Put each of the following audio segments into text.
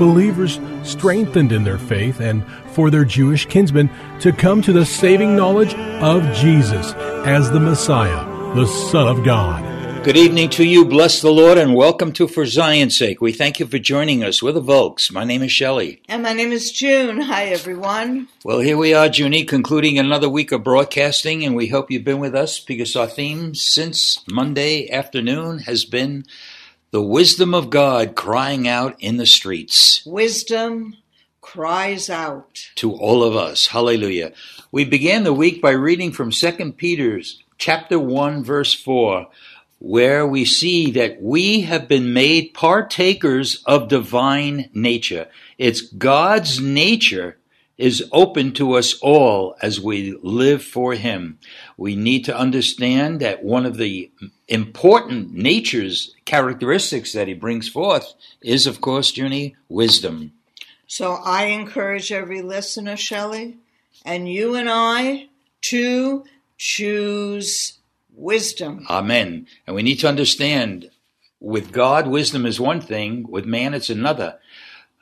Believers strengthened in their faith and for their Jewish kinsmen to come to the saving knowledge of Jesus as the Messiah, the Son of God. Good evening to you. Bless the Lord and welcome to For Zion's Sake. We thank you for joining us. We're the Volks. My name is Shelley. And my name is June. Hi, everyone. Well, here we are, Junie, concluding another week of broadcasting, and we hope you've been with us because our theme since Monday afternoon has been the wisdom of God crying out in the streets. Wisdom cries out. To all of us. Hallelujah. We began the week by reading from 2 Peter's chapter 1 verse 4 where we see that we have been made partakers of divine nature. It's God's nature is open to us all as we live for Him. We need to understand that one of the important natures, characteristics that He brings forth is, of course, Junie, wisdom. So I encourage every listener, Shelley, and you and I to choose wisdom. Amen. And we need to understand with God, wisdom is one thing, with man, it's another.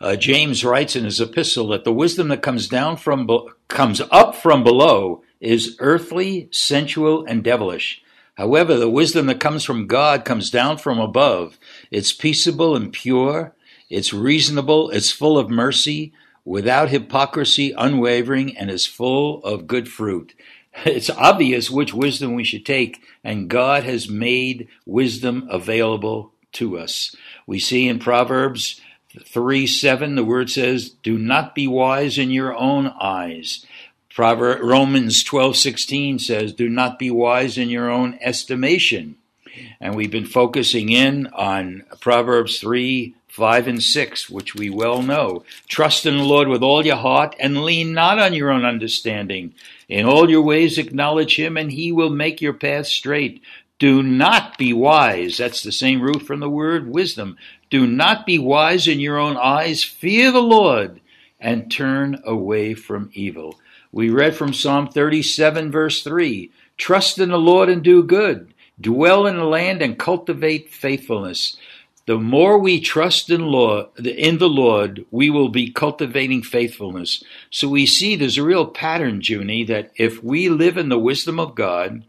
Uh, James writes in his epistle that the wisdom that comes down from be- comes up from below is earthly, sensual, and devilish. However, the wisdom that comes from God comes down from above. It's peaceable and pure. It's reasonable. It's full of mercy, without hypocrisy, unwavering, and is full of good fruit. It's obvious which wisdom we should take, and God has made wisdom available to us. We see in Proverbs 3 7, the word says, Do not be wise in your own eyes. Proverbs, Romans twelve sixteen says, Do not be wise in your own estimation. And we've been focusing in on Proverbs 3 5 and 6, which we well know. Trust in the Lord with all your heart and lean not on your own understanding. In all your ways acknowledge him, and he will make your path straight. Do not be wise. That's the same root from the word wisdom. Do not be wise in your own eyes. Fear the Lord and turn away from evil. We read from Psalm 37, verse 3 Trust in the Lord and do good. Dwell in the land and cultivate faithfulness. The more we trust in, Lord, in the Lord, we will be cultivating faithfulness. So we see there's a real pattern, Junie, that if we live in the wisdom of God,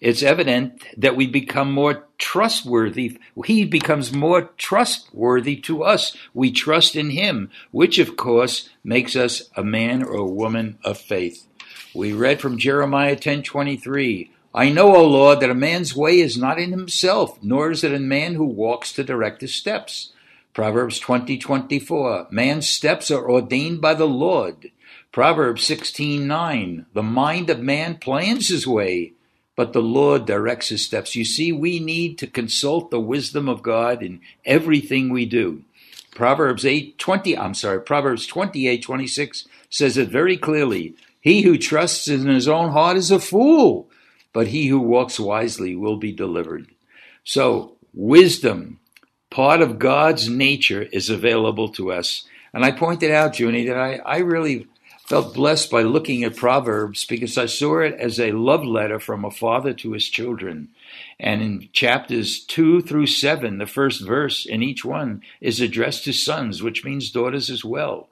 it's evident that we become more trustworthy. He becomes more trustworthy to us. We trust in him, which of course makes us a man or a woman of faith. We read from Jeremiah 10:23, I know, O Lord, that a man's way is not in himself, nor is it in man who walks to direct his steps. Proverbs 20:24, man's steps are ordained by the Lord. Proverbs 16:9, the mind of man plans his way, but the Lord directs his steps. You see, we need to consult the wisdom of God in everything we do. Proverbs 8:20, I'm sorry, Proverbs 28:26 says it very clearly. He who trusts in his own heart is a fool, but he who walks wisely will be delivered. So, wisdom, part of God's nature, is available to us. And I pointed out, Junie, that I, I really felt blessed by looking at Proverbs because I saw it as a love letter from a father to his children. And in chapters 2 through 7, the first verse in each one is addressed to sons, which means daughters as well.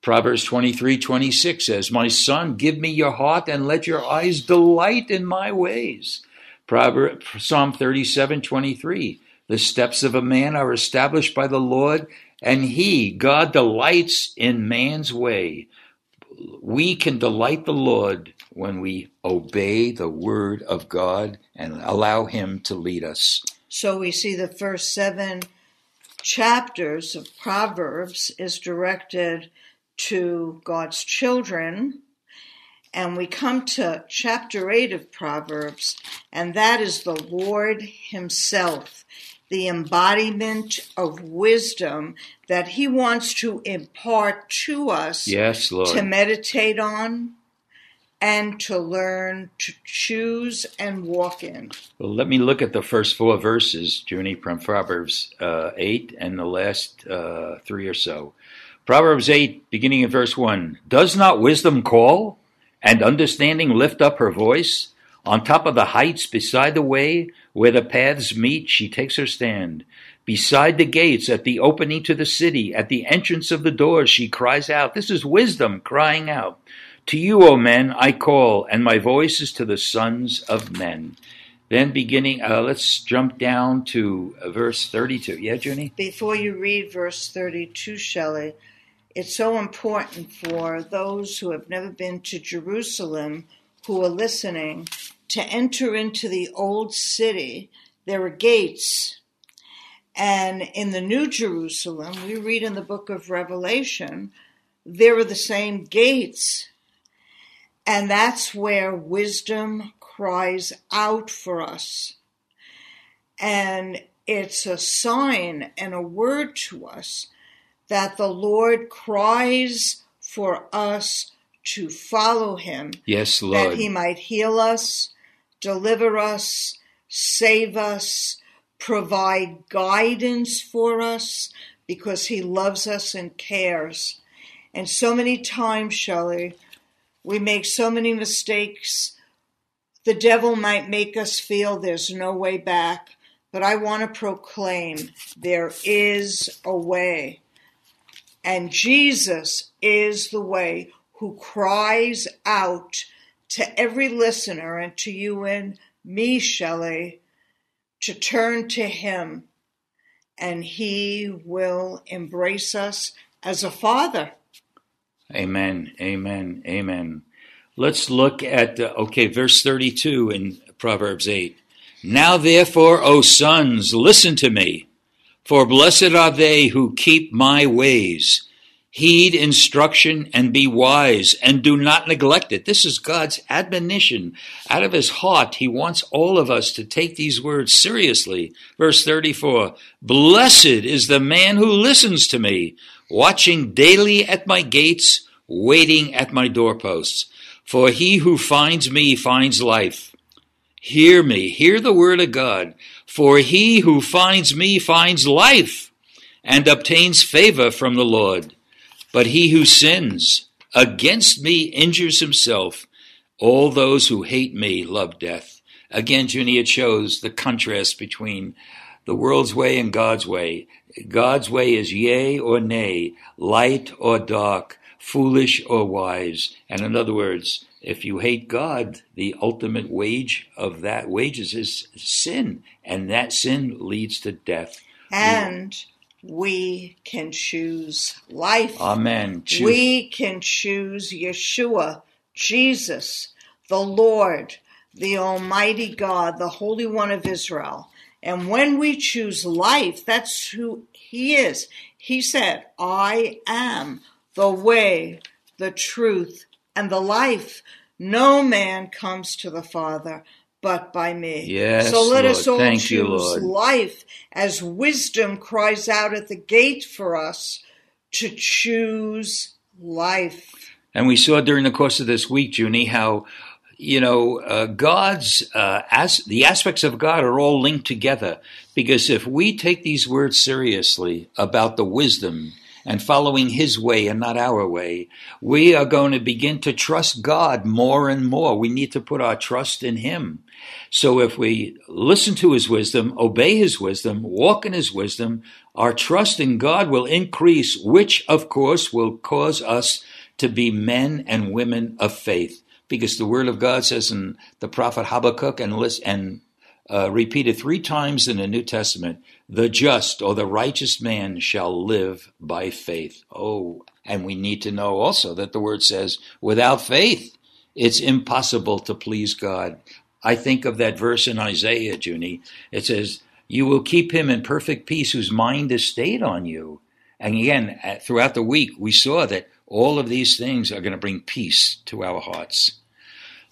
Proverbs 23 26 says, My son, give me your heart and let your eyes delight in my ways. Proverbs, Psalm 37 23, The steps of a man are established by the Lord, and he, God, delights in man's way. We can delight the Lord when we obey the word of God and allow him to lead us. So we see the first seven chapters of Proverbs is directed to God's children. And we come to chapter 8 of Proverbs, and that is the Lord Himself, the embodiment of wisdom that He wants to impart to us Yes, Lord. to meditate on and to learn to choose and walk in. Well, let me look at the first four verses, Junie, from Proverbs uh, 8 and the last uh, three or so. Proverbs 8, beginning in verse 1 Does not wisdom call, and understanding lift up her voice? On top of the heights, beside the way where the paths meet, she takes her stand. Beside the gates, at the opening to the city, at the entrance of the doors, she cries out. This is wisdom crying out. To you, O men, I call, and my voice is to the sons of men. Then beginning, uh, let's jump down to uh, verse 32. Yeah, Junie? Before you read verse 32, Shelley, it's so important for those who have never been to Jerusalem who are listening to enter into the old city. There are gates. And in the New Jerusalem, we read in the book of Revelation, there are the same gates. And that's where wisdom cries out for us. And it's a sign and a word to us that the Lord cries for us to follow him, Yes, Lord. that he might heal us, deliver us, save us, provide guidance for us, because he loves us and cares. And so many times, Shelley, we make so many mistakes. The devil might make us feel there's no way back, but I want to proclaim there is a way. And Jesus is the way who cries out to every listener and to you and me, Shelley, to turn to him and he will embrace us as a father. Amen. Amen. Amen. Let's look at, uh, okay, verse 32 in Proverbs 8. Now therefore, O sons, listen to me, for blessed are they who keep my ways. Heed instruction and be wise and do not neglect it. This is God's admonition. Out of his heart, he wants all of us to take these words seriously. Verse 34 Blessed is the man who listens to me, watching daily at my gates, waiting at my doorposts. For he who finds me finds life. Hear me, hear the word of God. For he who finds me finds life and obtains favor from the Lord. But he who sins against me injures himself. All those who hate me love death. Again, Junie, it shows the contrast between the world's way and God's way. God's way is yea or nay, light or dark, foolish or wise. And in other words, if you hate God, the ultimate wage of that wages is sin, and that sin leads to death. And we can choose life. Amen. Choose- We can choose Yeshua, Jesus, the Lord, the Almighty God, the Holy One of Israel. And when we choose life, that's who He is. He said, I am the way, the truth, and the life. No man comes to the Father but by me. Yes, so let us all Thank choose you, Lord. life as wisdom cries out at the gate for us to choose life. And we saw during the course of this week, Junie, how you know uh, God's uh, as the aspects of God are all linked together. Because if we take these words seriously about the wisdom and following His way and not our way, we are going to begin to trust God more and more. We need to put our trust in Him. So if we listen to His wisdom, obey His wisdom, walk in His wisdom, our trust in God will increase, which of course will cause us to be men and women of faith. Because the Word of God says in the prophet Habakkuk and, and uh, repeated three times in the New Testament the just or the righteous man shall live by faith. Oh, and we need to know also that the word says, without faith, it's impossible to please God. I think of that verse in Isaiah, Junie. It says, You will keep him in perfect peace whose mind is stayed on you. And again, uh, throughout the week, we saw that all of these things are going to bring peace to our hearts.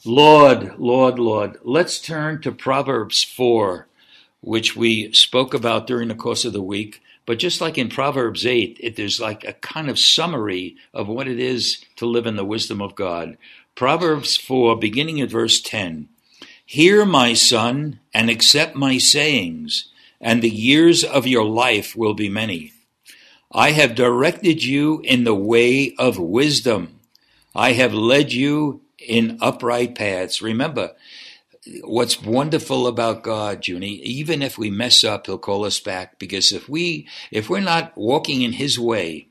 Lord, Lord, Lord, let's turn to Proverbs 4, which we spoke about during the course of the week. But just like in Proverbs 8, it, there's like a kind of summary of what it is to live in the wisdom of God. Proverbs 4, beginning at verse 10 Hear, my son, and accept my sayings, and the years of your life will be many. I have directed you in the way of wisdom. I have led you in upright paths. Remember, what's wonderful about God, Junie, even if we mess up, he'll call us back because if we if we're not walking in his way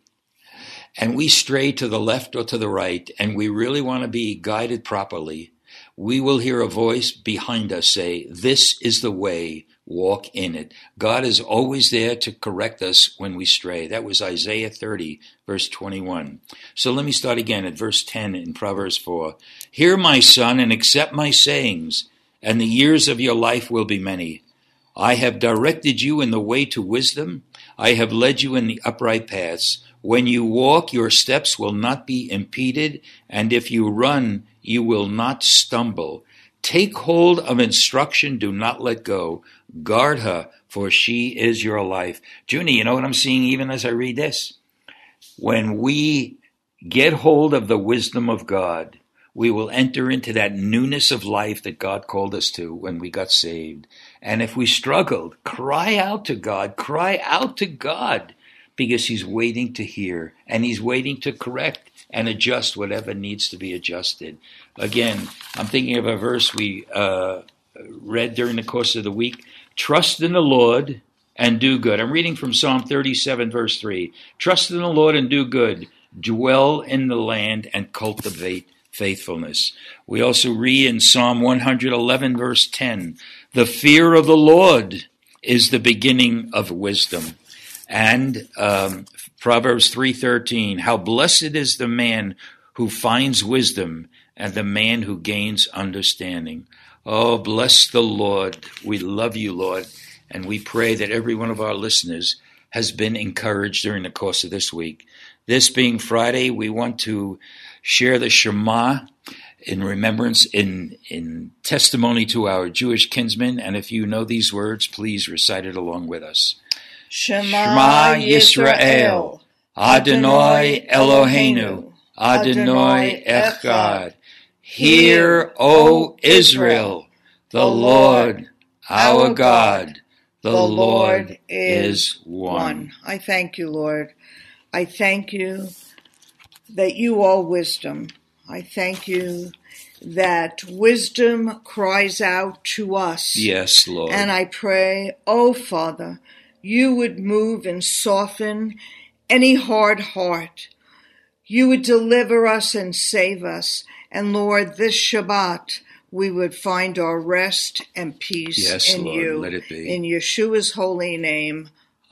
and we stray to the left or to the right and we really want to be guided properly, we will hear a voice behind us say, "This is the way, walk in it." God is always there to correct us when we stray. That was Isaiah 30 verse 21. So let me start again at verse 10 in Proverbs 4. Hear my son and accept my sayings and the years of your life will be many. I have directed you in the way to wisdom. I have led you in the upright paths. When you walk, your steps will not be impeded, and if you run, you will not stumble. Take hold of instruction, do not let go. Guard her, for she is your life. Junie, you know what I'm seeing even as I read this? When we get hold of the wisdom of God, we will enter into that newness of life that God called us to when we got saved. And if we struggled, cry out to God, cry out to God because He's waiting to hear and He's waiting to correct and adjust whatever needs to be adjusted. Again, I'm thinking of a verse we uh, read during the course of the week Trust in the Lord and do good. I'm reading from Psalm 37, verse 3. Trust in the Lord and do good. Dwell in the land and cultivate faithfulness. We also read in Psalm 111, verse 10 The fear of the Lord is the beginning of wisdom. And um, Proverbs 3:13 How blessed is the man who finds wisdom and the man who gains understanding. Oh, bless the Lord. We love you, Lord, and we pray that every one of our listeners has been encouraged during the course of this week. This being Friday, we want to share the Shema in remembrance, in, in testimony to our Jewish kinsmen. And if you know these words, please recite it along with us. Shema, Shema Yisrael, Adonai Eloheinu, Adonai Echad. Hear, O Israel, the Lord our God, the Lord is one. I thank you, Lord. I thank you that you are wisdom. I thank you that wisdom cries out to us. Yes, Lord. And I pray, oh Father, you would move and soften any hard heart. You would deliver us and save us. And Lord, this Shabbat, we would find our rest and peace Yes, in Lord, you. let it be. In Yeshua's holy name.